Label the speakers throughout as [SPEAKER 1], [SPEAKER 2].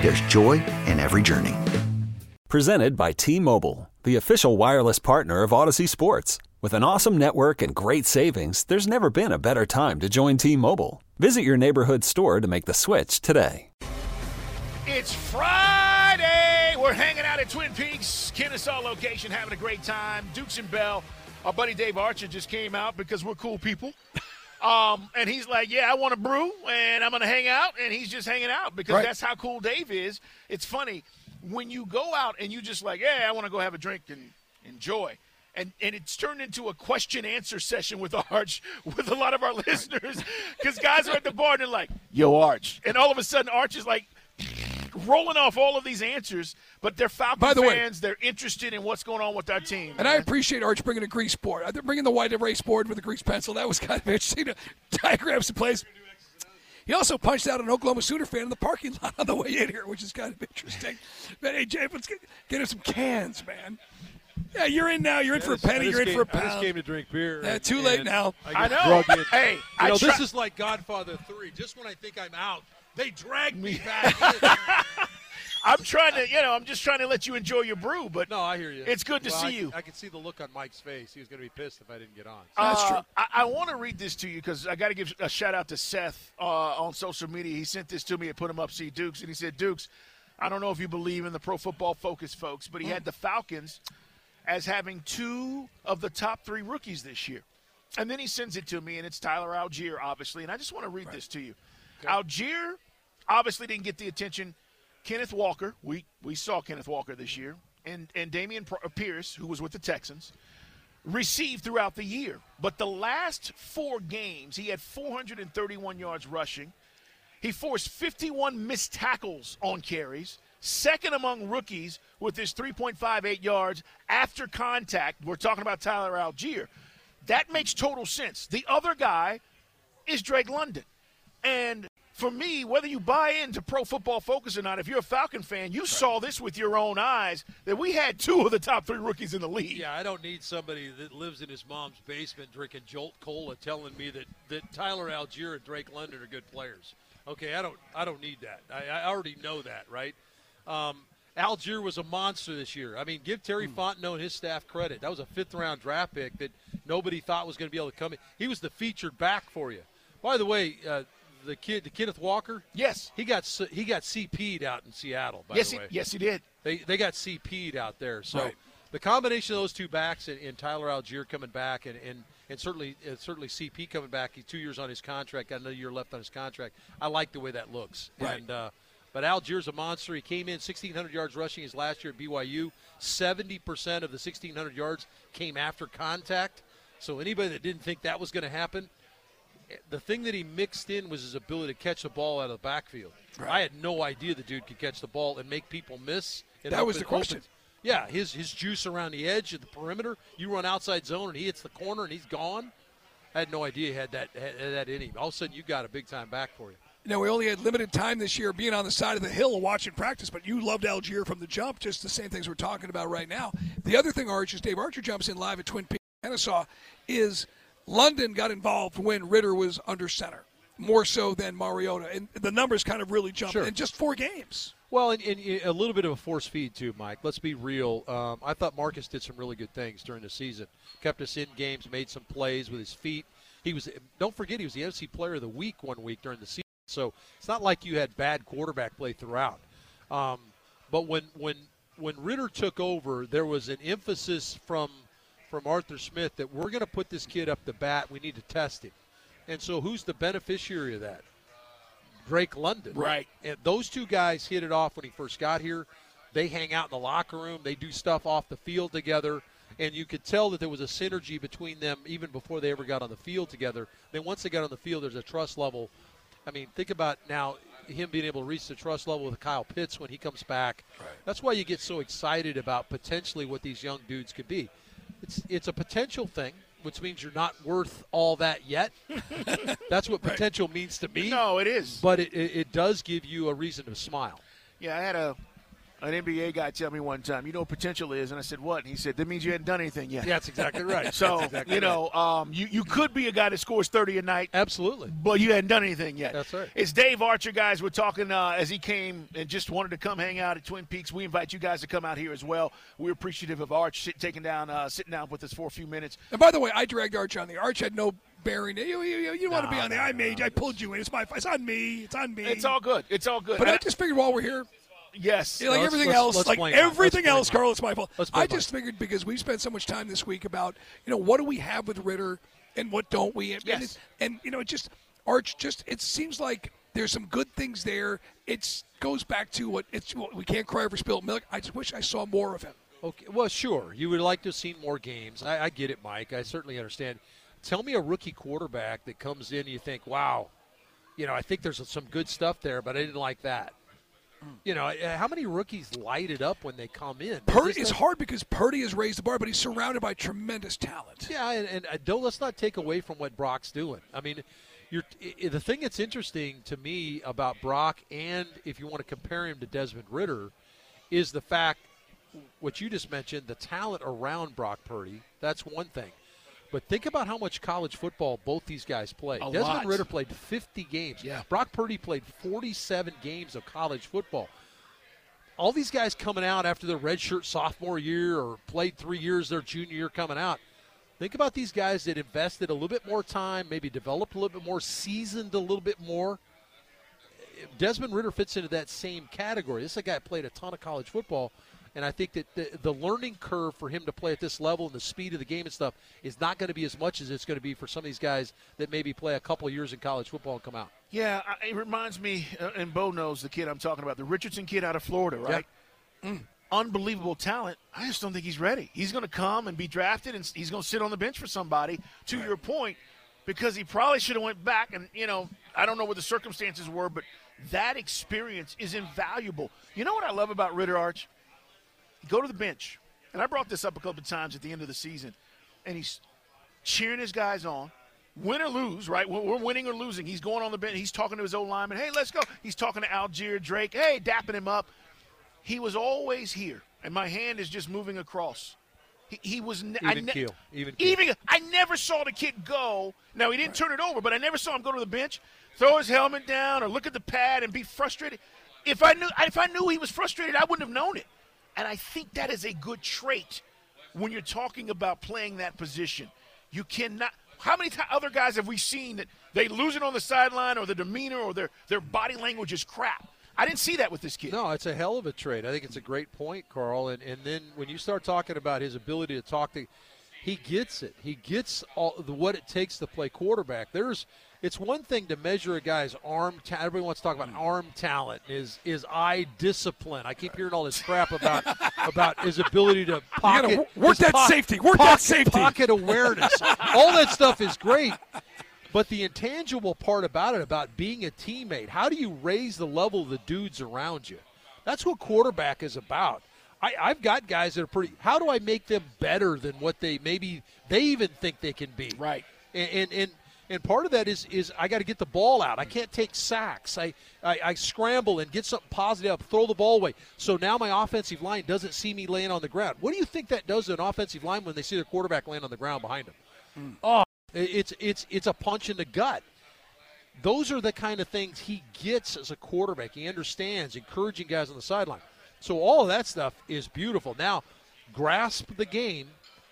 [SPEAKER 1] there's joy in every journey.
[SPEAKER 2] Presented by T Mobile, the official wireless partner of Odyssey Sports. With an awesome network and great savings, there's never been a better time to join T Mobile. Visit your neighborhood store to make the switch today.
[SPEAKER 3] It's Friday. We're hanging out at Twin Peaks, Kennesaw location, having a great time. Dukes and Bell. Our buddy Dave Archer just came out because we're cool people. Um, and he's like, Yeah, I want to brew and I'm going to hang out. And he's just hanging out because
[SPEAKER 4] Right.
[SPEAKER 3] that's how cool Dave is. It's funny when you go out and you just like, Yeah, I want to go have a drink and enjoy. And, and it's turned into a question answer session with Arch with a lot of our listeners because guys are at the bar and they're like, Yo, Arch. And all of a sudden, Arch is like, rolling off all of these answers, but they're Falcon
[SPEAKER 4] By the way-
[SPEAKER 3] fans. they're interested in what's going on with our team.
[SPEAKER 4] And I appreciate Arch bringing a grease board. They're bringing the white erase board with a grease pencil. That was kind of interesting to diagram some plays. He also punched out an Oklahoma Sooner fan in the parking lot on the way in here, which is kind of interesting. But hey, Jay, let's get, get him some cans, man. Yeah, you're in now. You're in for a penny. You're in
[SPEAKER 5] came-
[SPEAKER 4] for a
[SPEAKER 5] I just
[SPEAKER 4] pound.
[SPEAKER 5] came to drink beer.
[SPEAKER 4] Yeah, too late now.
[SPEAKER 5] I,
[SPEAKER 3] I know. Hey,
[SPEAKER 5] you
[SPEAKER 3] I
[SPEAKER 5] know,
[SPEAKER 3] try-
[SPEAKER 5] this is like Godfather Three. Just when I think I'm out, they drag me back.
[SPEAKER 3] I'm trying to, you know, I'm just trying to let you enjoy your brew, but
[SPEAKER 5] no, I hear you.
[SPEAKER 3] It's good to
[SPEAKER 5] Well,
[SPEAKER 3] see
[SPEAKER 5] I,
[SPEAKER 3] you.
[SPEAKER 5] I can see the look on Mike's face. He was going to be pissed if I didn't get on.
[SPEAKER 4] That's
[SPEAKER 3] Uh,
[SPEAKER 4] true.
[SPEAKER 3] I, I want to read this to you because I got to give a shout out to Seth uh, on social media. He sent this to me and put him up. See Dukes, and he said, Dukes, I don't know if you believe in the Pro Football Focus folks, but he had the Falcons as having two of the top three rookies this year. And then he sends it to me, and it's Tyler Allgeier, obviously. And I just want to read this to you. Allgeier obviously didn't get the attention. Kenneth Walker, we, we saw Kenneth Walker this year, and, and Dameon uh, Pierce, who was with the Texans received throughout the year. But the last four games, he had 431 yards rushing. He forced 51 missed tackles on carries, second among rookies with his 3.58 yards after contact. We're talking about Tyler Allgeier. That makes total sense. The other guy is Drake London. And for me, whether you buy into Pro Football Focus or not, if you're a Falcon fan, you saw this with your own eyes that we had two of the top three rookies in the league.
[SPEAKER 5] Yeah, I don't need somebody that lives in his mom's basement drinking Jolt Cola telling me that, that Tyler Allgeier and Drake London are good players. Okay, I don't I don't need that. I, I already know that, right? Um, Allgeier was a monster this year. I mean, give Terry Fontenot and his staff credit. That was a fifth round draft pick that nobody thought was going to be able to come in. He was the featured back for you. By the way, uh, the kid, the Kenneth Walker,
[SPEAKER 3] Yes.
[SPEAKER 5] he got he got CP'd out in Seattle. By
[SPEAKER 3] yes,
[SPEAKER 5] the
[SPEAKER 3] he,
[SPEAKER 5] way,
[SPEAKER 3] yes, he did.
[SPEAKER 5] they they got CP'd out there. So
[SPEAKER 4] Right.
[SPEAKER 5] the combination of those two backs and, and Tyler Allgeier coming back and, and, and certainly uh, certainly CP coming back. He's two years on his contract, got another year left on his contract. I like the way that looks.
[SPEAKER 4] Right.
[SPEAKER 5] And uh, but Allgeier's a monster. He came in 1,600 yards rushing his last year at BYU. 70% of the 1,600 yards came after contact. So anybody that didn't think that was going to happen, the thing that he mixed in was his ability to catch the ball out of the backfield. I had no idea the dude could catch the ball and make people miss.
[SPEAKER 4] That was the question.
[SPEAKER 5] open- yeah, his his juice around the edge of the perimeter. You run outside zone and he hits the corner and he's gone. I had no idea he had that had that in him. All of a sudden, you got a big time back for you.
[SPEAKER 4] Know, we only had limited time this year being on the side of the hill watching practice, but you loved Allgeier from the jump, just the same things we're talking about right now. The other thing, Arch, is Dave Archer jumps in live at Twin Peaks, Kennesaw, is London got involved when Ridder was under center, more so than Mariota. And the numbers kind of really jumped
[SPEAKER 5] Sure.
[SPEAKER 4] in just four games.
[SPEAKER 5] Well, and, and a little bit of a force feed too, Mike. Let's be real. Um, I thought Marcus did some really good things during the season. Kept us in games, made some plays with his feet. He was. Don't forget, he was the NFC Player of the Week one week during the season. So it's not like you had bad quarterback play throughout. Um, but when when when Ridder took over, there was an emphasis from from Arthur Smith that we're going to put this kid up the bat. We need to test him. And so, who's the beneficiary of that? Drake London.
[SPEAKER 3] Right.
[SPEAKER 5] And those two guys hit it off when he first got here. They hang out in the locker room. They do stuff off the field together. And you could tell that there was a synergy between them even before they ever got on the field together. Then once they got on the field, there's a trust level. I mean, think about now him being able to reach the trust level with Kyle Pitts when he comes back. Right. That's why you get so excited about potentially what these young dudes could be. It's it's a potential thing which means you're not worth all that yet. That's what potential right. means to me.
[SPEAKER 3] No, it is.
[SPEAKER 5] But it, it, it, does give you a reason to smile.
[SPEAKER 3] Yeah, I had a an NBA guy tell me one time, you know what potential is? And I said, what? And he said, that means you hadn't done anything yet.
[SPEAKER 5] Yeah, that's exactly right.
[SPEAKER 3] so,
[SPEAKER 5] exactly
[SPEAKER 3] you know,
[SPEAKER 5] right.
[SPEAKER 3] um, you, you could be a guy that scores 30 a night.
[SPEAKER 5] Absolutely.
[SPEAKER 3] But you hadn't done anything yet.
[SPEAKER 5] That's right.
[SPEAKER 3] It's Dave Archer, guys. We're talking uh, as he came and just wanted to come hang out at Twin Peaks. We invite you guys to come out here as well. We're appreciative of Arch sit, taking down, uh, sitting down with us for a few minutes.
[SPEAKER 4] And by the way, I dragged Arch on the Arch had no bearing. You, you, you, you want to be on the I made. I pulled you in. It's my. It's on me. It's on me.
[SPEAKER 3] It's all good. It's all good.
[SPEAKER 4] But I just figured while we're here,
[SPEAKER 3] Yes.
[SPEAKER 4] Yeah, like everything
[SPEAKER 5] let's,
[SPEAKER 4] else,
[SPEAKER 5] let's
[SPEAKER 4] like everything else,
[SPEAKER 5] Carl,
[SPEAKER 4] it's my fault. I just figured because we spent so much time this week about, you know, what do we have with Ridder and what don't we? And,
[SPEAKER 3] yes.
[SPEAKER 4] and, and you know, it just Arch just it seems like there's some good things there. It goes back to what it's we can't cry over spilled milk. I just wish I saw more of him.
[SPEAKER 5] Okay, well, sure. You would like to have seen more games. I, I get it, Mike. I certainly understand. Tell me a rookie quarterback that comes in, and you think, wow, you know, I think there's some good stuff there, but I didn't like that. You know, uh, how many rookies light it up when they come in?
[SPEAKER 4] Purdy is hard because Purdy has raised the bar, but he's surrounded by tremendous talent.
[SPEAKER 5] Yeah, and, and uh, don't let's not take away from what Brock's doing. I mean, you're, the thing that's interesting to me about Brock, and if you want to compare him to Desmond Ridder, is the fact what you just mentioned, the talent around Brock Purdy. That's one thing. But think about how much college football both these guys played.
[SPEAKER 3] A
[SPEAKER 5] Desmond
[SPEAKER 3] lot.
[SPEAKER 5] Ridder played 50 games.
[SPEAKER 3] Yeah.
[SPEAKER 5] Brock Purdy played 47 games of college football. All these guys coming out after their redshirt sophomore year or played three years their junior year coming out. Think about these guys that invested a little bit more time, maybe developed a little bit more, seasoned a little bit more. Desmond Ridder fits into that same category. This is a guy that played a ton of college football and I think that the, the learning curve for him to play at this level and the speed of the game and stuff is not going to be as much as it's going to be for some of these guys that maybe play a couple years in college football and come out.
[SPEAKER 3] Yeah, it reminds me, uh, and Bo knows the kid I'm talking about, the Richardson kid out of Florida, right? Mm. Unbelievable talent. I just don't think he's ready. He's going to come and be drafted, and he's going to sit on the bench for somebody. To right. your point, because he probably should have went back, and you know, I don't know what the circumstances were, but that experience is invaluable. You know what I love about Ridder Arch? Go to the bench, and I brought this up a couple of times at the end of the season, and he's cheering his guys on. Win or lose, right? We're winning or losing. He's going on the bench. He's talking to his old lineman. Hey, let's go. He's talking to Allgeier Drake. Hey, dapping him up. He was always here, and my hand is just moving across. He, he was
[SPEAKER 5] ne- even
[SPEAKER 3] ne-
[SPEAKER 5] keel. Even keel.
[SPEAKER 3] Even I never saw the kid go. Now he didn't right. turn it over, but I never saw him go to the bench, throw his helmet down, or look at the pad and be frustrated. If I knew, if I knew he was frustrated, I wouldn't have known it. And I think that is a good trait when you're talking about playing that position. You cannot. How many t- other guys have we seen that they lose it on the sideline or the demeanor or their, their body language is crap? I didn't see that with this kid.
[SPEAKER 5] No, it's a hell of a trait. I think it's a great point, Carl. And, and then when you start talking about his ability to talk to, he gets it. He gets all the, what it takes to play quarterback. There's it's one thing to measure a guy's arm. Ta- everybody wants to talk about mm. arm talent, is is eye discipline. I keep hearing all this crap about about his ability to pocket.
[SPEAKER 4] work that
[SPEAKER 5] po-
[SPEAKER 4] safety. Work
[SPEAKER 5] pocket,
[SPEAKER 4] that safety.
[SPEAKER 5] Pocket awareness. all that stuff is great. But the intangible part about it, about being a teammate, how do you raise the level of the dudes around you? That's what quarterback is about. I, I've got guys that are pretty. How do I make them better than what they maybe they even think they can be?
[SPEAKER 3] Right.
[SPEAKER 5] And and, and and part of that is is I got to get the ball out. I can't take sacks. I, I, I scramble and get something positive up, throw the ball away. So now my offensive line doesn't see me laying on the ground. What do you think that does to an offensive line when they see their quarterback laying on the ground behind them? Mm. Oh, it's it's it's a punch in the gut. Those are the kind of things he gets as a quarterback. He understands encouraging guys on the sideline. So all of that stuff is beautiful. Now, grasp the game,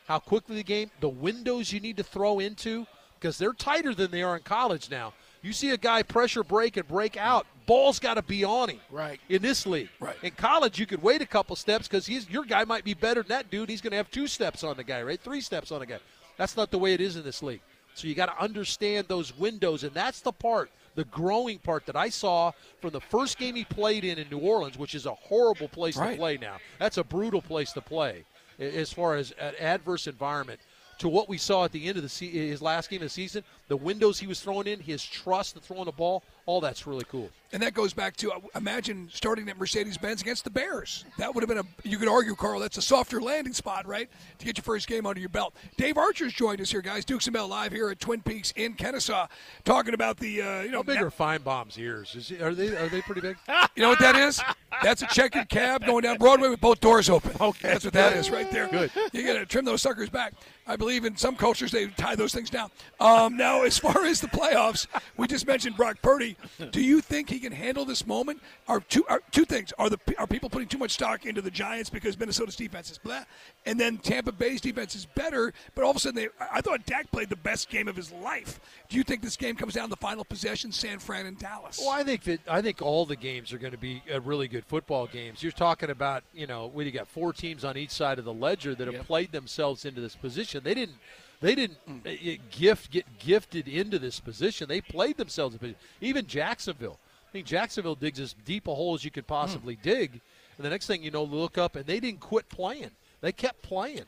[SPEAKER 5] how quickly the game, the windows you need to throw into because they're tighter than they are in college now. You see a guy pressure break and break out, ball's got to be on him.
[SPEAKER 3] Right.
[SPEAKER 5] In this league.
[SPEAKER 4] Right.
[SPEAKER 5] In college, you could wait a couple steps because he's your guy might be better than that dude. He's going to have two steps on the guy, right? Three steps on the guy. That's not the way it is in this league. So you got to understand those windows, and that's the part, the growing part that I saw from the first game he played in in New Orleans, which is a horrible place
[SPEAKER 4] Right.
[SPEAKER 5] to play now. That's a brutal place to play as far as an adverse environment. To what we saw at the end of the se- his last game of the season, the windows he was throwing in, his trust in throwing the ball, all that's really cool.
[SPEAKER 4] And that goes back to uh, imagine starting at Mercedes Benz against the Bears. That would have been a, you could argue, Carl, that's a softer landing spot, right? To get your first game under your belt. Dave Archer's joined us here, guys. Dukes and Bell live here at Twin Peaks in Kennesaw, talking about the, uh, you know,
[SPEAKER 5] How big are Feinbaum's ears? Is are they are they pretty big?
[SPEAKER 4] You know what that is? That's a checkered cab going down Broadway with both doors open. Okay. That's what that is right there.
[SPEAKER 5] Good.
[SPEAKER 4] You got to trim those suckers back. I believe in some cultures they tie those things down. Um, now, as far as the playoffs, we just mentioned Brock Purdy. Do you think he can handle this moment? Are two are two things? Are the are people putting too much stock into the Giants because Minnesota's defense is blah, and then Tampa Bay's defense is better, but all of a sudden they I thought Dak played the best game of his life. Do you think this game comes down to the final possession, San Fran and Dallas?
[SPEAKER 5] Well, I think that I think all the games are going to be uh, really good football games. You're talking about you know you got four teams on each side of the ledger that have played themselves into this position. They didn't they didn't uh, uh, gift get gifted into this position. They played themselves. in position. Even Jacksonville. I think Jacksonville digs as deep a hole as you could possibly dig. And the next thing you know, look up and they didn't quit playing. They kept playing.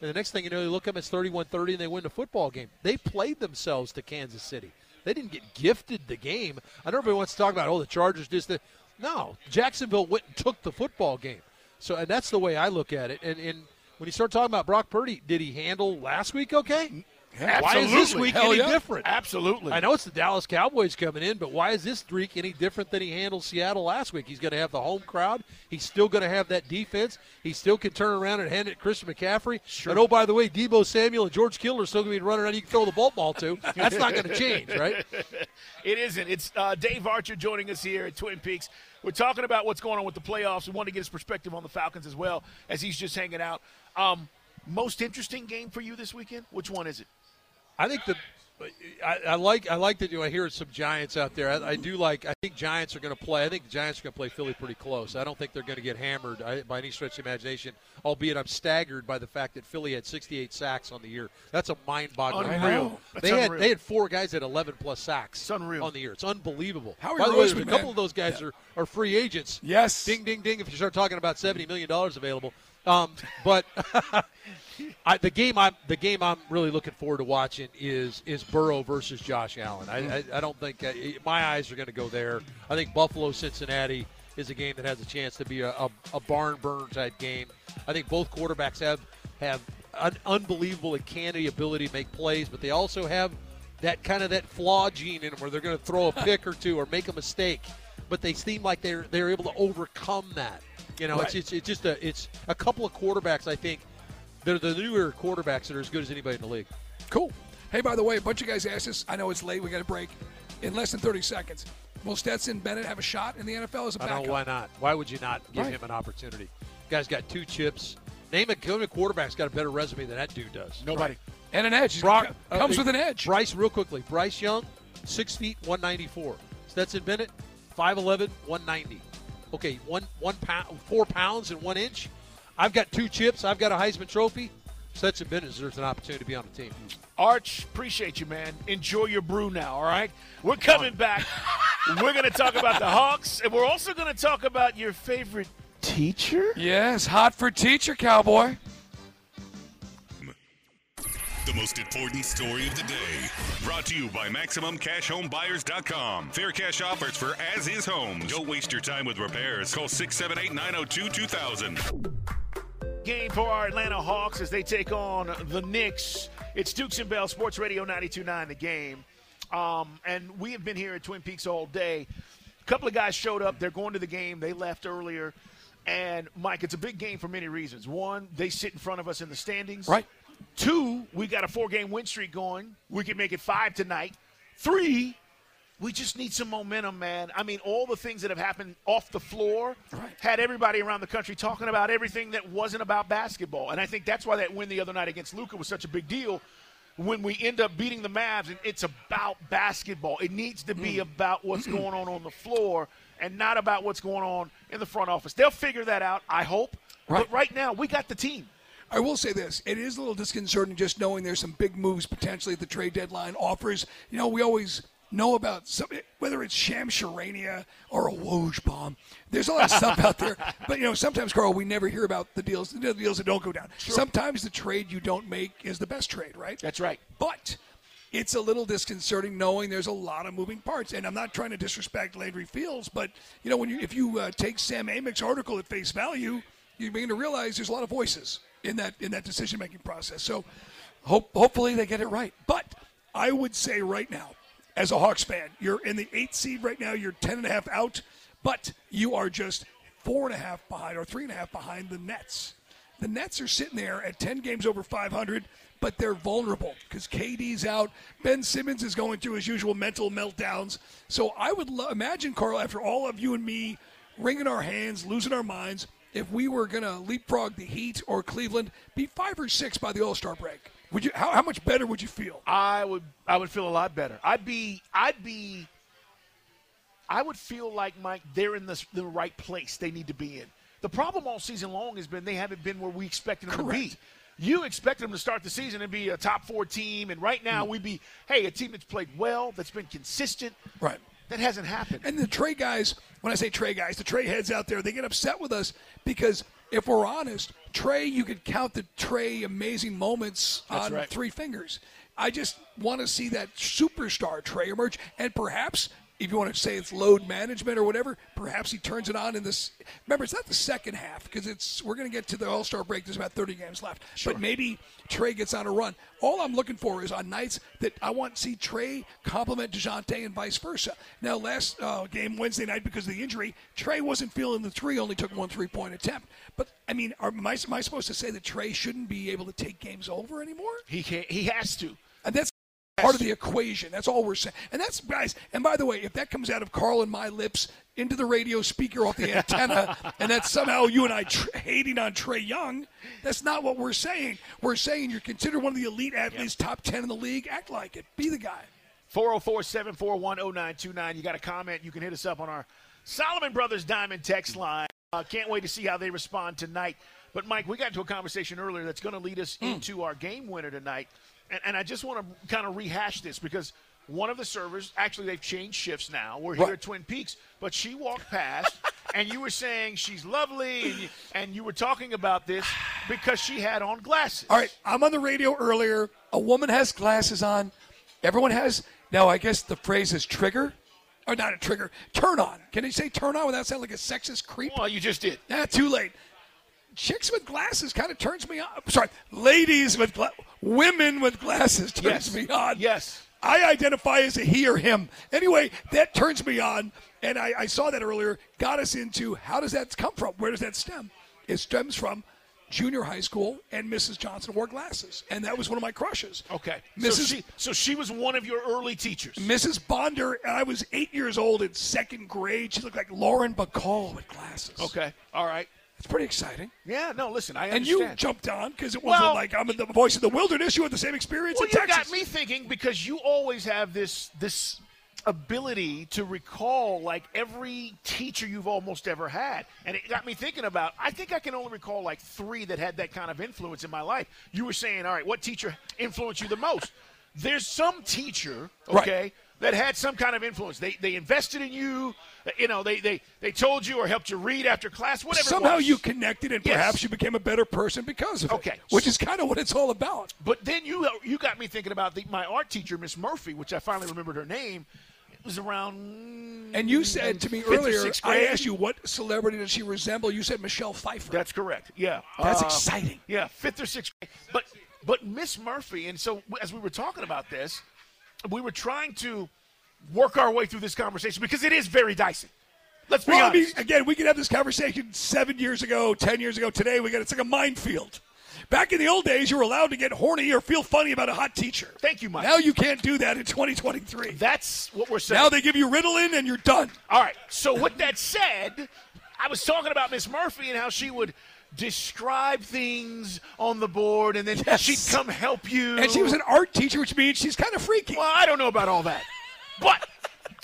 [SPEAKER 5] And the next thing you know, you look up, it's 31-30, and they win the football game. They played themselves to Kansas City. They didn't get gifted the game. I know everybody wants to talk about, oh, the Chargers just the no. Jacksonville went and took the football game. So, and that's the way I look at it. And, and when you start talking about Brock Purdy, did he handle last week okay? Why is this week
[SPEAKER 3] Hell
[SPEAKER 5] any
[SPEAKER 3] yeah.
[SPEAKER 5] different?
[SPEAKER 3] Absolutely.
[SPEAKER 5] I know it's the Dallas Cowboys coming in, but why is this streak any different than he handled Seattle last week? He's going to have the home crowd. He's still going to have that defense. He still can turn around and hand it to Christian McCaffrey. Sure. And oh, by the way, Deebo Samuel and George Kittle are still going to be running around. You can throw the ball ball to. That's not going to change, right?
[SPEAKER 3] It isn't. It's uh, Dave Archer joining us here at Twin Peaks. We're talking about what's going on with the playoffs. We want to get his perspective on the Falcons as well as he's just hanging out. Um, most interesting game for you this weekend? Which one is it?
[SPEAKER 5] I think the. I, I like I like that you I hear some Giants out there. I, I do like. I think Giants are going to play. I think the Giants are going to play Philly pretty close. I don't think they're going to get hammered I, by any stretch of the imagination. Albeit I'm staggered by the fact that Philly had 68 sacks on the year. That's a mind-boggling.
[SPEAKER 3] Unreal.
[SPEAKER 5] They had they had four guys at 11 plus sacks
[SPEAKER 3] It's unreal.
[SPEAKER 5] on the year. It's unbelievable.
[SPEAKER 4] Howie
[SPEAKER 5] by the way, a couple
[SPEAKER 4] man.
[SPEAKER 5] of those guys are, are free agents.
[SPEAKER 4] Yes.
[SPEAKER 5] Ding ding ding. If you start talking about 70 million dollars available. Um, but I, the game I'm the game I'm really looking forward to watching is is Burrow versus Josh Allen. I, I, I don't think uh, my eyes are going to go there. I think Buffalo Cincinnati is a game that has a chance to be a, a, a barn burner type game. I think both quarterbacks have have an unbelievable and canny ability to make plays, but they also have that kind of that flaw gene in them where they're going to throw a pick or two or make a mistake, but they seem like they're they're able to overcome that. You know, it's,
[SPEAKER 4] Right.
[SPEAKER 5] it's it's just a it's a couple of quarterbacks I think they're the newer quarterbacks that are as good as anybody in the league.
[SPEAKER 4] Cool. Hey, by the way, a bunch of guys asked us. I know it's late. We got a break in less than 30 seconds. Will Stetson Bennett have a shot in the NFL as a
[SPEAKER 5] I
[SPEAKER 4] backup?
[SPEAKER 5] don't know why not. Why would you not give
[SPEAKER 4] Right.
[SPEAKER 5] him an opportunity? Guy's got two chips. Name a name a quarterback's got a better resume than that dude does.
[SPEAKER 3] Nobody.
[SPEAKER 4] And an edge.
[SPEAKER 5] Brock
[SPEAKER 4] comes
[SPEAKER 5] uh,
[SPEAKER 4] with an edge.
[SPEAKER 5] Bryce, real quickly. Bryce Young, six feet, one ninety four. Stetson Bennett, 5'11", 190. Okay, one one pound, four pounds and one inch. I've got two chips. I've got a Heisman Trophy. Stetson Bennett deserves an opportunity to be on the team.
[SPEAKER 3] Arch, appreciate you, man. Enjoy your brew now, all right? We're coming back. we're going to talk about the Hawks, and we're also going to talk about your favorite teacher.
[SPEAKER 4] Yes, hot for teacher, cowboy.
[SPEAKER 6] The most important story of the day. Brought to you by MaximumCashHomeBuyers.com. Fair cash offers for as is homes. Don't waste your time with repairs. Call 678 902 2000.
[SPEAKER 3] Game for our Atlanta Hawks as they take on the Knicks. It's Dukes and Bell Sports Radio 92.9 The Game. Um, and we have been here at Twin Peaks all day. A couple of guys showed up. They're going to the game. They left earlier. And, Mike, it's a big game for many reasons. One, they sit in front of us in the standings.
[SPEAKER 4] Right.
[SPEAKER 3] Two, we got a four game win streak going. We can make it five tonight. Three, we just need some momentum, man. I mean, all the things that have happened off the floor
[SPEAKER 4] Right.
[SPEAKER 3] had everybody around the country talking about everything that wasn't about basketball. And I think that's why that win the other night against Luka was such a big deal. when we end up beating the Mavs, and it's about basketball. It needs to be mm. about what's going on on the floor and not about what's going on in the front office. They'll figure that out, I hope.
[SPEAKER 4] Right.
[SPEAKER 3] But right now, we got the team.
[SPEAKER 4] I will say this: it is a little disconcerting just knowing there's some big moves potentially at the trade deadline. Offers, you know, we always know about some, whether it's Shams Charania or a Woj bomb. There's a lot of stuff out there, but you know, sometimes Carl, we never hear about the deals, the deals that don't go down. Sometimes the trade you don't make is the best trade, right?
[SPEAKER 3] That's right.
[SPEAKER 4] But it's a little disconcerting knowing there's a lot of moving parts. And I'm not trying to disrespect Landry Fields, but you know, when you if you uh, take Sam Amick's article at face value, you begin to realize there's a lot of voices in that in that decision making process. So, hope hopefully they get it right. But I would say right now, as a Hawks fan, you're in the eighth seed right now. You're ten and a half out, but you are just four and a half behind or three and a half behind the Nets. The Nets are sitting there at 10 games over 500, but they're vulnerable because KD's out. Ben Simmons is going through his usual mental meltdowns. So I would lo- imagine, Carl, after all of you and me wringing our hands, losing our minds, if we were going to leapfrog the Heat or Cleveland, be five or six by the All Star break. Would you? How, how much better would you feel?
[SPEAKER 3] I would I would feel a lot better. I'd be I'd be I would feel like Mike they're in the, the right place they need to be in. The problem all season long has been they haven't been where we expected them to be. You expected them to start the season and be a top four team, and right now mm. we'd be hey a team that's played well, that's been consistent.
[SPEAKER 4] Right.
[SPEAKER 3] That hasn't happened.
[SPEAKER 4] And the Trae guys, when I say Trae guys, the Trae heads out there, they get upset with us because if we're honest, Trae, you could count the Trae amazing moments
[SPEAKER 3] That's
[SPEAKER 4] on
[SPEAKER 3] right.
[SPEAKER 4] three fingers. I just want to see that superstar Trae emerge, and perhaps. If you want to say it's load management or whatever, perhaps he turns it on in this. Remember, it's not the second half because it's we're going to get to the All Star break. There's about 30 games left, but maybe Trae gets on a run. All I'm looking for is on nights that I want to see Trae compliment Dejounte and vice versa. Now, last uh, game Wednesday night because of the injury, Trae wasn't feeling the three, only took one three point attempt. But I mean, are, am, I, am I supposed to say that Trae shouldn't be able to take games over anymore?
[SPEAKER 3] he can he has to.
[SPEAKER 4] And that's part of the equation. That's all we're saying. And that's, guys, and by the way, if that comes out of Carl and my lips into the radio speaker off the antenna, and that's somehow you and I tr- hating on Trae Young, that's not what we're saying. We're saying you're considered one of the elite athletes, top 10 in the league. Act like it. Be the guy.
[SPEAKER 3] 404 741 0929. You got a comment, you can hit us up on our Solomon Brothers Diamond text line. Uh, can't wait to see how they respond tonight. But, Mike, we got into a conversation earlier that's going to lead us into our game winner tonight. And, and I just want to kind of rehash this because one of the servers, actually, they've changed shifts now. We're here
[SPEAKER 4] Right.
[SPEAKER 3] at Twin Peaks, but she walked past and you were saying she's lovely and you, and you were talking about this because she had on glasses.
[SPEAKER 4] All right, I'm on the radio earlier. A woman has glasses on. Everyone has. Now, I guess the phrase is trigger. Or not a trigger. Turn on. Can you say turn on without sounding like a sexist creep?
[SPEAKER 3] Well, you just did.
[SPEAKER 4] Nah, too late. Chicks with glasses kind of turns me on. Sorry, ladies with gla- women with glasses turns
[SPEAKER 3] Yes.
[SPEAKER 4] me on.
[SPEAKER 3] Yes.
[SPEAKER 4] I identify as a he or him. Anyway, that turns me on, and I, I saw that earlier. Got us into how does that come from? Where does that stem? It stems from junior high school, and Mrs. Johnson wore glasses, and that was one of my crushes.
[SPEAKER 3] Okay.
[SPEAKER 4] Mrs.
[SPEAKER 3] So she, so she was one of your early teachers.
[SPEAKER 4] Mrs. Bonder, and I was eight years old in second grade. She looked like Lauren Bacall with glasses.
[SPEAKER 3] Okay. All right.
[SPEAKER 4] It's pretty exciting.
[SPEAKER 3] Yeah, no, listen, I
[SPEAKER 4] And you jumped on because it wasn't
[SPEAKER 3] Well-
[SPEAKER 4] like I'm in the voice of the wilderness. You had the same experience
[SPEAKER 3] well,
[SPEAKER 4] in
[SPEAKER 3] you
[SPEAKER 4] Texas.
[SPEAKER 3] got me thinking because you always have this this ability to recall like every teacher you've almost ever had. And it got me thinking about I think I can only recall like 3 that had that kind of influence in my life. You were saying, "All right, what teacher influenced you the most?" There's some teacher,
[SPEAKER 4] Right.
[SPEAKER 3] Okay, that had some kind of influence. They they invested in you, you know, they they they told you or helped you read after class, whatever it
[SPEAKER 4] Somehow you connected, and
[SPEAKER 3] Yes.
[SPEAKER 4] perhaps you became a better person because of it.
[SPEAKER 3] Okay.
[SPEAKER 4] Which is kind of what it's all about.
[SPEAKER 3] But then you you got me thinking about the, my art teacher, Miss Murphy, which I finally remembered her name. It was around.
[SPEAKER 4] And you said to me earlier, I asked you what celebrity does she resemble. You said Michelle Pfeiffer.
[SPEAKER 3] That's correct. Yeah,
[SPEAKER 4] That's
[SPEAKER 3] Uh,
[SPEAKER 4] exciting.
[SPEAKER 3] Yeah, fifth or sixth grade. But but Miss Murphy, and so as we were talking about this, we were trying to work our way through this conversation because it is very dicey. Let's be
[SPEAKER 4] well, I mean,
[SPEAKER 3] honest.
[SPEAKER 4] again, we could have this conversation seven years ago, ten years ago. Today, we got it's like a minefield. Back in the old days, you were allowed to get horny or feel funny about a hot teacher.
[SPEAKER 3] Thank you, Mike.
[SPEAKER 4] Now you can't do that in 2023.
[SPEAKER 3] That's what we're saying.
[SPEAKER 4] Now they give you Ritalin and you're done.
[SPEAKER 3] All right. So with that said, I was talking about Miss Murphy and how she would describe things on the board, and then
[SPEAKER 4] Yes.
[SPEAKER 3] she'd come help you.
[SPEAKER 4] And she was an art teacher, which means she's kind of freaky.
[SPEAKER 3] Well, I don't know about all that, but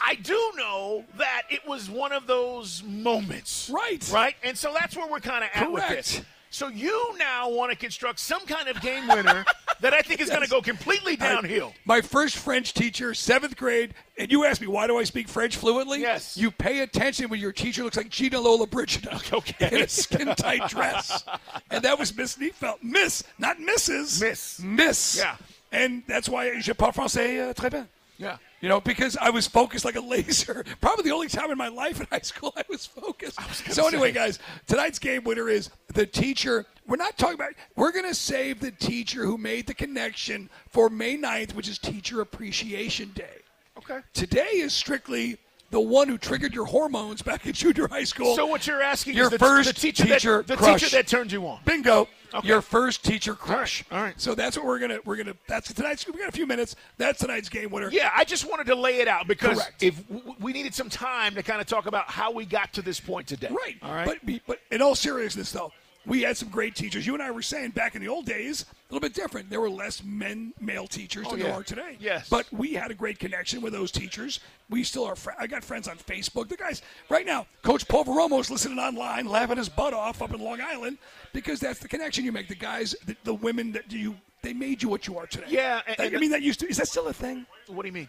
[SPEAKER 3] I do know that it was one of those moments.
[SPEAKER 4] Right.
[SPEAKER 3] Right. And so that's where we're kind of at with this. So you now want to construct some kind of game winner that I think is going to go completely downhill.
[SPEAKER 4] My first French teacher, seventh grade, and you asked me why do I speak French fluently?
[SPEAKER 3] Yes.
[SPEAKER 4] You pay attention when your teacher looks like Gina Lollobrigida
[SPEAKER 3] Okay.
[SPEAKER 4] in a skin tight dress, and that was Miss Neefeld. Miss, not Mrs.
[SPEAKER 3] Miss.
[SPEAKER 4] Miss.
[SPEAKER 3] Yeah.
[SPEAKER 4] And that's why je parle français euh, très bien.
[SPEAKER 3] Yeah.
[SPEAKER 4] You know, because I was focused like a laser. Probably the only time in my life in high school I was focused. so anyway, guys, tonight's game winner is the teacher. We're not talking about. We're going to save the teacher who made the connection for May 9th, which is Teacher Appreciation Day.
[SPEAKER 3] Okay.
[SPEAKER 4] Today is strictly the one who triggered your hormones back in junior high school.
[SPEAKER 3] So what you're asking
[SPEAKER 4] Your
[SPEAKER 3] is the,
[SPEAKER 4] first
[SPEAKER 3] the teacher,
[SPEAKER 4] teacher
[SPEAKER 3] that, the
[SPEAKER 4] crush.
[SPEAKER 3] teacher that turned you on.
[SPEAKER 4] Bingo.
[SPEAKER 3] Okay.
[SPEAKER 4] Your first teacher crush.
[SPEAKER 3] All right, all right.
[SPEAKER 4] So that's what we're gonna we're gonna that's tonight's we got a few minutes. That's tonight's game winner.
[SPEAKER 3] Yeah, I just wanted to lay it out because
[SPEAKER 4] Correct.
[SPEAKER 3] if w- we needed some time to kind of talk about how we got to this point today.
[SPEAKER 4] Right.
[SPEAKER 3] All right.
[SPEAKER 4] But but in all seriousness, though, we had some great teachers. You and I were saying back in the old days, a little bit different. There were less men, male teachers
[SPEAKER 3] Oh,
[SPEAKER 4] than
[SPEAKER 3] yeah.
[SPEAKER 4] there are today.
[SPEAKER 3] Yes.
[SPEAKER 4] But we had a great connection with those teachers. We still are. Fr- I got friends on Facebook. The guys right now, Coach Paul Veromo's listening online, laughing his butt off up in Long Island because that's the connection you make. The guys, the, the women that you. They made you what you are today.
[SPEAKER 3] Yeah, and-
[SPEAKER 4] Like, I mean, that used to. Is that still a thing?
[SPEAKER 3] what do you mean?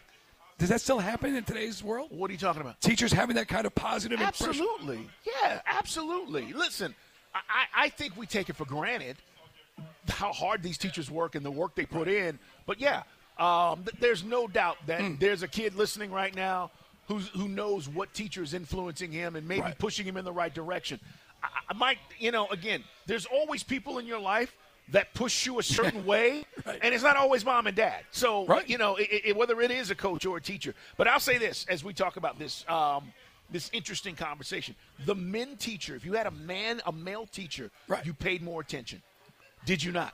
[SPEAKER 4] Does that still happen in today's world?
[SPEAKER 3] What are you talking about?
[SPEAKER 4] Teachers having that kind of positive impression.
[SPEAKER 3] Absolutely. Yeah, absolutely. Listen, I I think we take it for granted how hard these teachers work and the work they put in. But yeah, um, th- there's no doubt that
[SPEAKER 4] Mm.
[SPEAKER 3] there's a kid listening right now who's, who knows what teacher is influencing him and maybe
[SPEAKER 4] Right.
[SPEAKER 3] pushing him in the right direction. I, I might, you know, again, there's always people in your life that push you a certain way,
[SPEAKER 4] Right.
[SPEAKER 3] and it's not always mom and dad. So,
[SPEAKER 4] Right.
[SPEAKER 3] you know, it, it, whether it is a coach or a teacher. But I'll say this as we talk about this. Um, this interesting conversation. The men teacher, if you had a man, a male teacher,
[SPEAKER 4] Right.
[SPEAKER 3] you paid more attention. Did you not?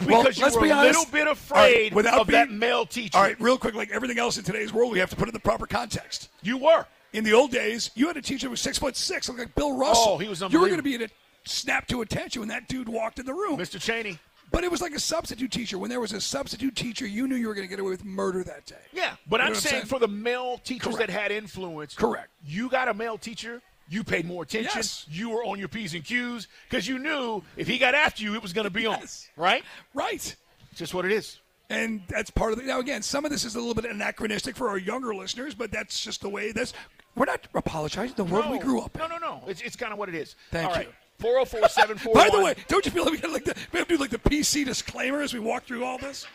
[SPEAKER 4] Well,
[SPEAKER 3] Because you
[SPEAKER 4] let's
[SPEAKER 3] were
[SPEAKER 4] be
[SPEAKER 3] a
[SPEAKER 4] honest.
[SPEAKER 3] little bit
[SPEAKER 4] All right,
[SPEAKER 3] afraid
[SPEAKER 4] without
[SPEAKER 3] of that male teacher.
[SPEAKER 4] All right, real quick, like everything else in today's world, we have to put in the proper context.
[SPEAKER 3] You were.
[SPEAKER 4] In the old days, you had a teacher who was six foot six, looked like Bill oh, Russell.
[SPEAKER 3] Oh, he was
[SPEAKER 4] You were going to be in a snap to attention when that dude walked in the room.
[SPEAKER 3] Mr. Cheney.
[SPEAKER 4] But it was like a substitute teacher. When there was a substitute teacher, you knew you were going to get away with murder that day.
[SPEAKER 3] Yeah, but
[SPEAKER 4] You know
[SPEAKER 3] I'm
[SPEAKER 4] what I'm
[SPEAKER 3] saying,
[SPEAKER 4] saying?
[SPEAKER 3] for the male teachers
[SPEAKER 4] Correct.
[SPEAKER 3] that had influence.
[SPEAKER 4] Correct.
[SPEAKER 3] You got a male teacher. You paid more attention.
[SPEAKER 4] Yes.
[SPEAKER 3] You were on your P's and Q's because you knew if he got after you, it was going to be
[SPEAKER 4] Yes.
[SPEAKER 3] on. Right?
[SPEAKER 4] Right.
[SPEAKER 3] Just what it is.
[SPEAKER 4] And that's part of the. Now, again, some of this is a little bit anachronistic for our younger listeners, but that's just the way this. We're not apologizing. The world we grew up in.
[SPEAKER 3] No, no, no. It's, it's kind of what it is.
[SPEAKER 4] Thank
[SPEAKER 3] All right.
[SPEAKER 4] you.
[SPEAKER 3] 404 741
[SPEAKER 4] By the way, don't you feel like we got like the we have to do like the PC disclaimer as we walk through all this?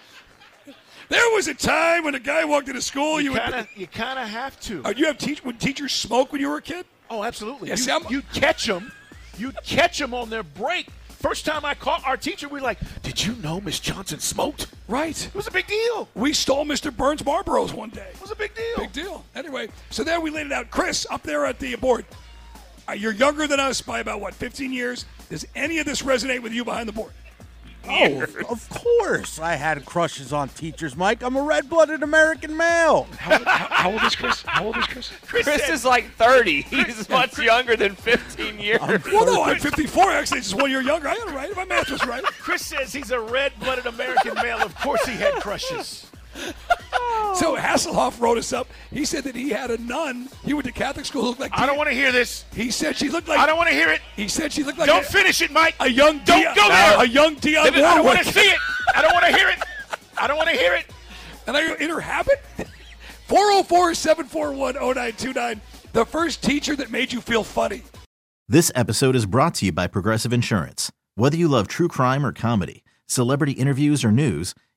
[SPEAKER 4] There was a time when a guy walked into school. You,
[SPEAKER 3] you kind of you kind of have to.
[SPEAKER 4] Uh, you have teach when teachers smoke when you were a kid.
[SPEAKER 3] Oh, absolutely.
[SPEAKER 4] Yeah,
[SPEAKER 3] you,
[SPEAKER 4] see,
[SPEAKER 3] you catch them. You catch them on their break. First time I caught our teacher, we were like, "Did you know Miss Johnson smoked?"
[SPEAKER 4] Right.
[SPEAKER 3] It was a big deal.
[SPEAKER 4] We stole Mr. Burns Marlboros one day.
[SPEAKER 3] It was a big deal.
[SPEAKER 4] Big deal. Anyway, so there we laid it out. Chris, up there at the board, uh, you're younger than us by about what, 15 years? Does any of this resonate with you behind the board?
[SPEAKER 7] Oh, of course I had crushes on teachers, Mike. I'm a red-blooded American male.
[SPEAKER 4] How, old- how, how old is Chris? How old is Chris?
[SPEAKER 3] Chris,
[SPEAKER 8] Chris is like 30. He's much younger than 15 years.
[SPEAKER 4] Well, no, I'm 54. Actually, just one year younger. I got it right. My math was right.
[SPEAKER 3] Chris says he's a red-blooded American male. Of course, he had crushes.
[SPEAKER 4] So Hasselhoff wrote us up. He said that he had a nun. He went to Catholic school. Looked like
[SPEAKER 3] I don't want to hear this.
[SPEAKER 4] He said she looked like.
[SPEAKER 3] I don't want to hear it.
[SPEAKER 4] He said she looked like
[SPEAKER 3] Don't
[SPEAKER 4] a,
[SPEAKER 3] finish it, Mike.
[SPEAKER 4] a young.
[SPEAKER 3] Don't
[SPEAKER 4] Dion,
[SPEAKER 3] go there.
[SPEAKER 4] A young Dion
[SPEAKER 3] I don't want to see it. I don't want to hear it. I don't want to hear it.
[SPEAKER 4] And I go, in her habit? 404 741 0929. The first teacher that made you feel funny.
[SPEAKER 9] This episode is brought to you by Progressive Insurance. Whether you love true crime or comedy, celebrity interviews or news,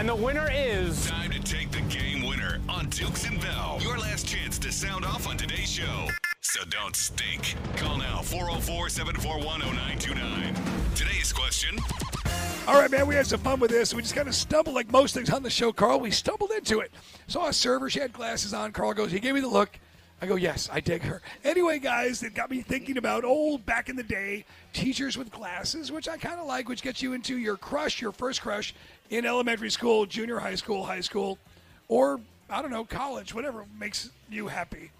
[SPEAKER 6] And the winner is. Time to take the game winner on Dukes and Bell. Your last chance to sound off on today's show. So don't stink. Call now 404 741 0929. Today's question.
[SPEAKER 4] All right, man, we had some fun with this. We just kind of stumbled like most things on the show, Carl. We stumbled into it. Saw a server, she had glasses on. Carl goes, he gave me the look. I go, yes, I dig her. Anyway, guys, it got me thinking about old back in the day teachers with glasses, which I kind of like, which gets you into your crush, your first crush in elementary school, junior high school, high school, or I don't know, college, whatever makes you happy.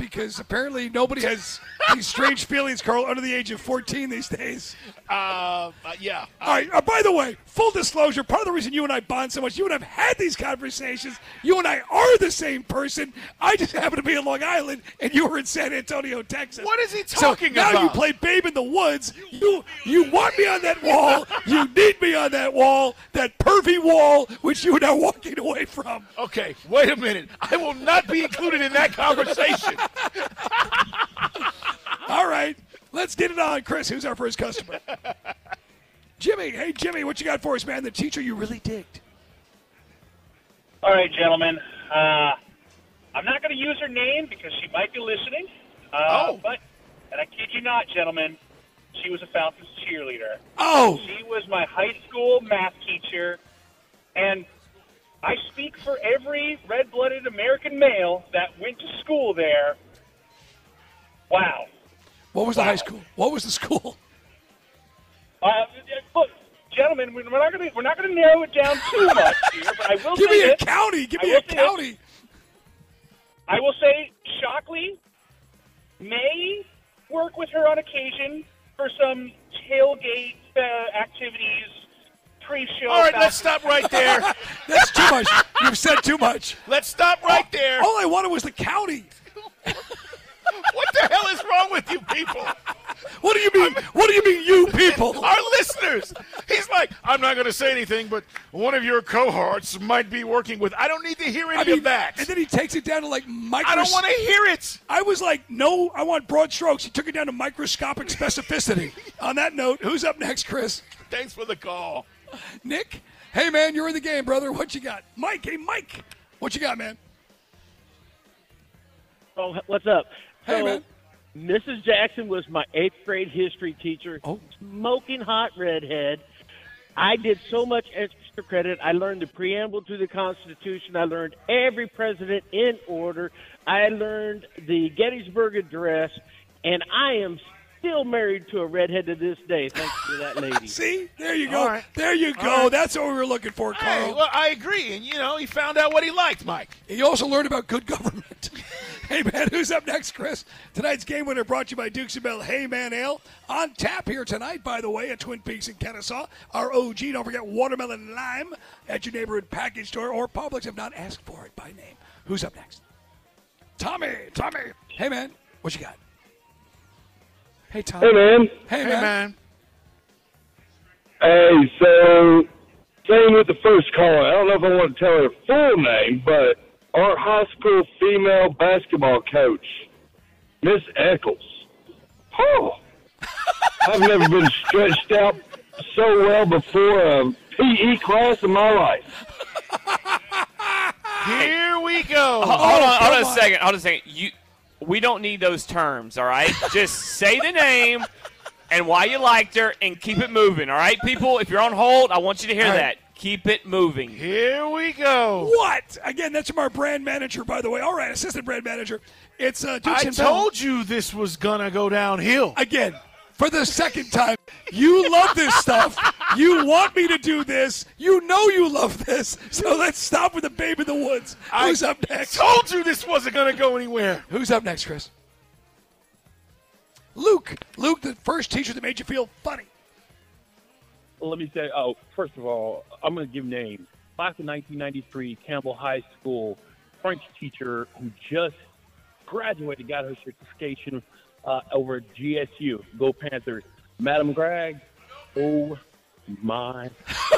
[SPEAKER 4] Because apparently nobody has these strange feelings, Carl, under the age of 14 these days.
[SPEAKER 3] Uh, uh, yeah.
[SPEAKER 4] All right. Uh, by the way, full disclosure, part of the reason you and I bond so much, you and I have had these conversations. You and I are the same person. I just happen to be in Long Island, and you were in San Antonio, Texas.
[SPEAKER 3] What is he
[SPEAKER 4] So
[SPEAKER 3] talking
[SPEAKER 4] now
[SPEAKER 3] about?
[SPEAKER 4] Now you play Babe in the Woods. You you want me on that wall. You need me on that wall, that pervy wall, which you are now walking away from.
[SPEAKER 3] Okay, wait a minute. I will not be included in that conversation.
[SPEAKER 4] All right, let's get it on, Chris. Who's our first customer? Jimmy. Hey, Jimmy, what you got for us, man? The teacher you really digged.
[SPEAKER 10] All right, gentlemen. Uh, I'm not going to use her name because she might be listening. Uh,
[SPEAKER 3] Oh.
[SPEAKER 10] But, and I kid you not, gentlemen, she was a Falcons cheerleader.
[SPEAKER 4] Oh.
[SPEAKER 10] She was my high school math teacher, and I speak for every red-blooded American male that went to school there. Wow.
[SPEAKER 4] What was the high school? What was the school?
[SPEAKER 10] Uh, look, gentlemen, we're not going to we're not going to narrow it down too much here, but I will
[SPEAKER 4] Give
[SPEAKER 10] say
[SPEAKER 4] me a
[SPEAKER 10] this.
[SPEAKER 4] county. Give
[SPEAKER 10] I
[SPEAKER 4] me a
[SPEAKER 10] say this.
[SPEAKER 4] county.
[SPEAKER 10] I will say Shockley may work with her on occasion for some tailgate uh, activities pre-show.
[SPEAKER 3] All right, let's stop right there.
[SPEAKER 4] That's too much. You've said too much.
[SPEAKER 3] Let's stop right there.
[SPEAKER 4] All I wanted was the county.
[SPEAKER 3] What the hell is wrong with you people?
[SPEAKER 4] What do you mean? What do you mean, you people?
[SPEAKER 3] Our listeners. He's like, I'm not going to say anything, but one of your cohorts might be working with. I don't need to hear any
[SPEAKER 4] I mean,
[SPEAKER 3] of that.
[SPEAKER 4] and then he takes it down to like micro.
[SPEAKER 3] I don't want to hear it.
[SPEAKER 4] I was like, no, I want broad strokes. He took it down to microscopic specificity. On that note, who's up next, Chris?
[SPEAKER 3] Thanks for the call.
[SPEAKER 4] Nick? Hey, man, you're in the game, brother. What you got? Mike, hey, Mike. What you got, man?
[SPEAKER 11] Oh, what's up?
[SPEAKER 4] Hey,
[SPEAKER 11] so,
[SPEAKER 4] man.
[SPEAKER 11] Mrs. Jackson was my eighth grade history teacher.
[SPEAKER 4] Oh.
[SPEAKER 11] Smoking hot redhead. I did so much extra credit. I learned the preamble to the Constitution. I learned every president in order. I learned the Gettysburg Address, and I am still married to a redhead to this day, thanks to that lady.
[SPEAKER 4] See, there you go.
[SPEAKER 3] All right.
[SPEAKER 4] There you go.
[SPEAKER 3] All right.
[SPEAKER 4] That's what we were looking for,
[SPEAKER 3] Hey,
[SPEAKER 4] Carl.
[SPEAKER 3] well, I agree, and you know he found out what he liked, Mike.
[SPEAKER 4] He also learned about good government. hey, man, who's up next, Chris? Tonight's game winner brought to you by Dukes and Bell Hey Man Ale. On tap here tonight, by the way, at Twin Peaks in Kennesaw. Our OG, don't forget watermelon lime at your neighborhood package store or Publix if not asked for it by name. Who's up next? Tommy, Tommy. Hey, man, what you got? Hey, Tom.
[SPEAKER 12] Hey, man.
[SPEAKER 4] Hey,
[SPEAKER 3] Hey,
[SPEAKER 4] man.
[SPEAKER 3] man.
[SPEAKER 12] Hey, so same with the first caller. I don't know if I want to tell her full name, but our high school female basketball coach, Miss Eccles. Oh, I've never been stretched out so well before a PE class in my life.
[SPEAKER 3] Here we go.
[SPEAKER 8] Hold on, oh, hold on a second. Hold on a second. You, we don't need those terms, all right? Just say the name and why you liked her, and keep it moving, all right, people? If you're on hold, I want you to hear
[SPEAKER 4] All right.
[SPEAKER 8] that. Keep it moving.
[SPEAKER 3] Here we go.
[SPEAKER 4] What? Again, that's from our brand manager, by the way. All right, assistant brand manager. It's uh, Dukes
[SPEAKER 3] I
[SPEAKER 4] and Bell.
[SPEAKER 3] told you this was gonna go downhill.
[SPEAKER 4] again for the second time. You love this stuff. You want me to do this. You know you love this. So let's stop with the babe in the woods. Who's
[SPEAKER 3] I
[SPEAKER 4] up next?
[SPEAKER 3] Told you this wasn't gonna go anywhere.
[SPEAKER 4] Who's up next, Chris? Luke. Luke, the first teacher that made you feel funny.
[SPEAKER 11] Let me say, oh, first of all, I'm going to give names. Class of 1993, Campbell High School, French teacher who just graduated, got her certification uh, over GSU. Go Panthers. Madam Gregg, oh my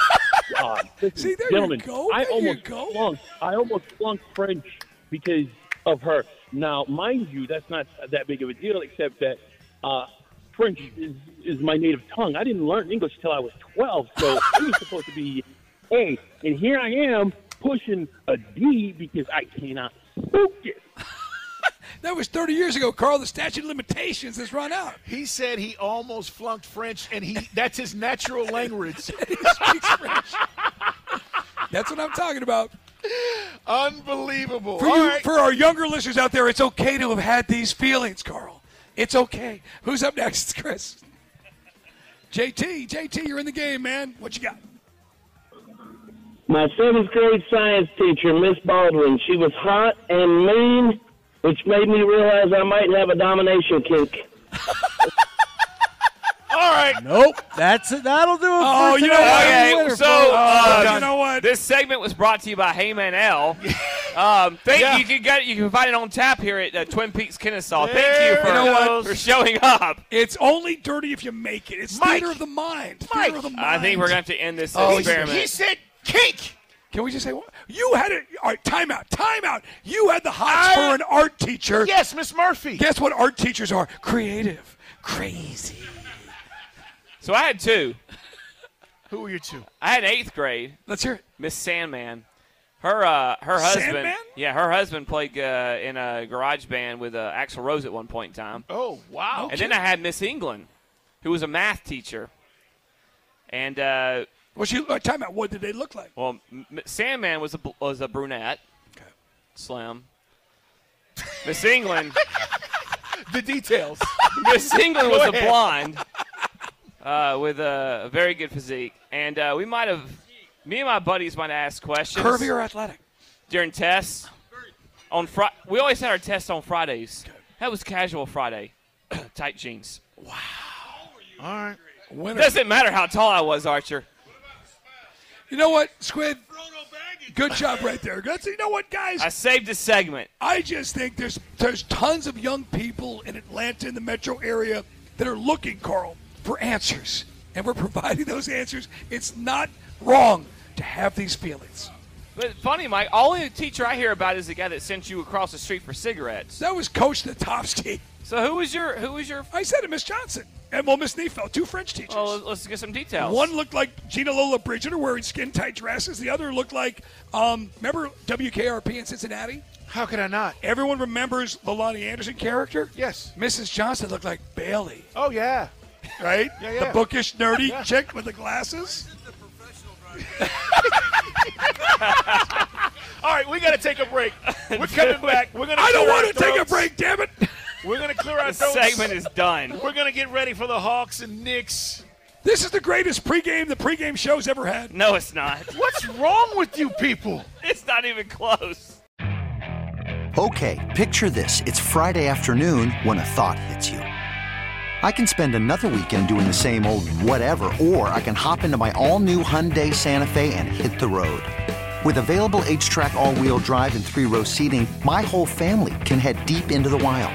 [SPEAKER 11] God. Listen,
[SPEAKER 4] See, there you
[SPEAKER 11] gentlemen,
[SPEAKER 4] go.
[SPEAKER 11] I
[SPEAKER 4] There you
[SPEAKER 11] almost
[SPEAKER 4] go.
[SPEAKER 11] flunked. I almost flunked French because of her. Now, mind you, that's not that big of a deal, except that uh, French is, is my native tongue. I didn't learn English till I was 12, so it was supposed to be A. And here I am pushing a D because I cannot focus.
[SPEAKER 4] That was 30 years ago, Carl. The statute of limitations has run out.
[SPEAKER 3] He said he almost flunked French, and he—that's his natural language.
[SPEAKER 4] He speaks French. That's what I'm talking about.
[SPEAKER 3] Unbelievable.
[SPEAKER 4] For
[SPEAKER 3] All
[SPEAKER 4] you,
[SPEAKER 3] right.
[SPEAKER 4] for our younger listeners out there, it's okay to have had these feelings, Carl. It's okay. Who's up next? It's Chris. JT, JT, you're in the game, man. What you got?
[SPEAKER 12] My seventh grade science teacher, Miss Baldwin, she was hot and mean, which made me realize I might have a domination kink.
[SPEAKER 3] All right.
[SPEAKER 7] Nope. That's it. That'll do it.
[SPEAKER 4] Oh, you know what?
[SPEAKER 8] Okay,
[SPEAKER 7] Winner,
[SPEAKER 8] so uh,
[SPEAKER 4] you know what?
[SPEAKER 8] This segment was brought to you by Heyman L. Um, thank
[SPEAKER 3] Yeah.
[SPEAKER 8] you. You can get you can find it on tap here at uh, Twin Peaks, Kennesaw.
[SPEAKER 3] There
[SPEAKER 8] thank you for,
[SPEAKER 3] you
[SPEAKER 4] know what?
[SPEAKER 8] for showing up.
[SPEAKER 4] It's only dirty if you make it. It's
[SPEAKER 3] Mike.
[SPEAKER 4] theater of the mind.
[SPEAKER 3] Mike.
[SPEAKER 4] Theater of the mind.
[SPEAKER 8] I think we're gonna have to end this
[SPEAKER 4] Oh,
[SPEAKER 8] experiment.
[SPEAKER 3] He said cake.
[SPEAKER 4] Can we just say what? You had it. All right, time out. Time out. You had the hots
[SPEAKER 3] I-
[SPEAKER 4] for an art teacher.
[SPEAKER 3] Yes, Miss Murphy.
[SPEAKER 4] Guess what art teachers are? Creative. Crazy.
[SPEAKER 8] so I had two.
[SPEAKER 3] Who were your two?
[SPEAKER 8] I had eighth grade.
[SPEAKER 4] Let's hear it.
[SPEAKER 8] Miss Sandman. Her uh, her husband.
[SPEAKER 4] Sandman?
[SPEAKER 8] Yeah, her husband played uh, in a garage band with uh, Axl Rose at one point in time.
[SPEAKER 3] Oh wow.
[SPEAKER 8] And then I had Miss England, who was a math teacher. And uh,
[SPEAKER 4] Well, she, uh, time out. What did they look like?
[SPEAKER 8] well, M- M- Sandman was a bl- was a brunette, Okay. Slam. Miss England,
[SPEAKER 3] the details.
[SPEAKER 8] Miss England was a blonde uh, with a, a very good physique, and uh, we might have, me and my buddies might have asked questions
[SPEAKER 4] Curvy or athletic?
[SPEAKER 8] during tests. On Fri we always had our tests on Fridays. That was casual Friday, tight jeans. Wow.
[SPEAKER 3] All right.
[SPEAKER 4] Winner.
[SPEAKER 8] Doesn't matter how tall I was, Archer.
[SPEAKER 4] You know what, Squid? Good job right there. That's, you know what, guys?
[SPEAKER 8] I saved a segment.
[SPEAKER 4] I just think there's there's tons of young people in Atlanta in the metro area that are looking, Carl, for answers, and we're providing those answers. It's not wrong to have these feelings.
[SPEAKER 8] But funny, Mike, only a teacher I hear about is the guy that sent you across the street for cigarettes.
[SPEAKER 4] That was Coach Natovsky.
[SPEAKER 8] So who was your who was your
[SPEAKER 4] I said it, Miss Johnson. And well, Miss Neefeld, two French teachers.
[SPEAKER 8] Well, let's get some details.
[SPEAKER 4] One looked like Gina Lollobrigida wearing skin tight dresses. The other looked like, um, remember WKRP in Cincinnati?
[SPEAKER 3] How could I not?
[SPEAKER 4] Everyone remembers the Loni Anderson character?
[SPEAKER 3] Yes.
[SPEAKER 4] Mrs. Johnson looked like Bailey,
[SPEAKER 3] Oh yeah.
[SPEAKER 4] right?
[SPEAKER 3] Yeah, yeah.
[SPEAKER 4] The bookish, nerdy
[SPEAKER 3] Yeah.
[SPEAKER 4] chick with the glasses.
[SPEAKER 3] All right, we got to take a break. We're coming back. We're gonna.
[SPEAKER 4] I don't want to take a break, damn it.
[SPEAKER 3] We're gonna clear our
[SPEAKER 8] The
[SPEAKER 3] throats.
[SPEAKER 8] segment is done.
[SPEAKER 3] We're gonna get ready for the Hawks and Knicks.
[SPEAKER 4] This is the greatest pregame the pregame show's ever had.
[SPEAKER 8] No, it's not.
[SPEAKER 3] What's wrong with you people?
[SPEAKER 8] It's not even close.
[SPEAKER 1] Okay, picture this. It's Friday afternoon when a thought hits you. I can spend another weekend doing the same old whatever, or I can hop into my all new Hyundai Santa Fe and hit the road. With available HTRAC, all wheel drive, and three row seating, my whole family can head deep into the wild.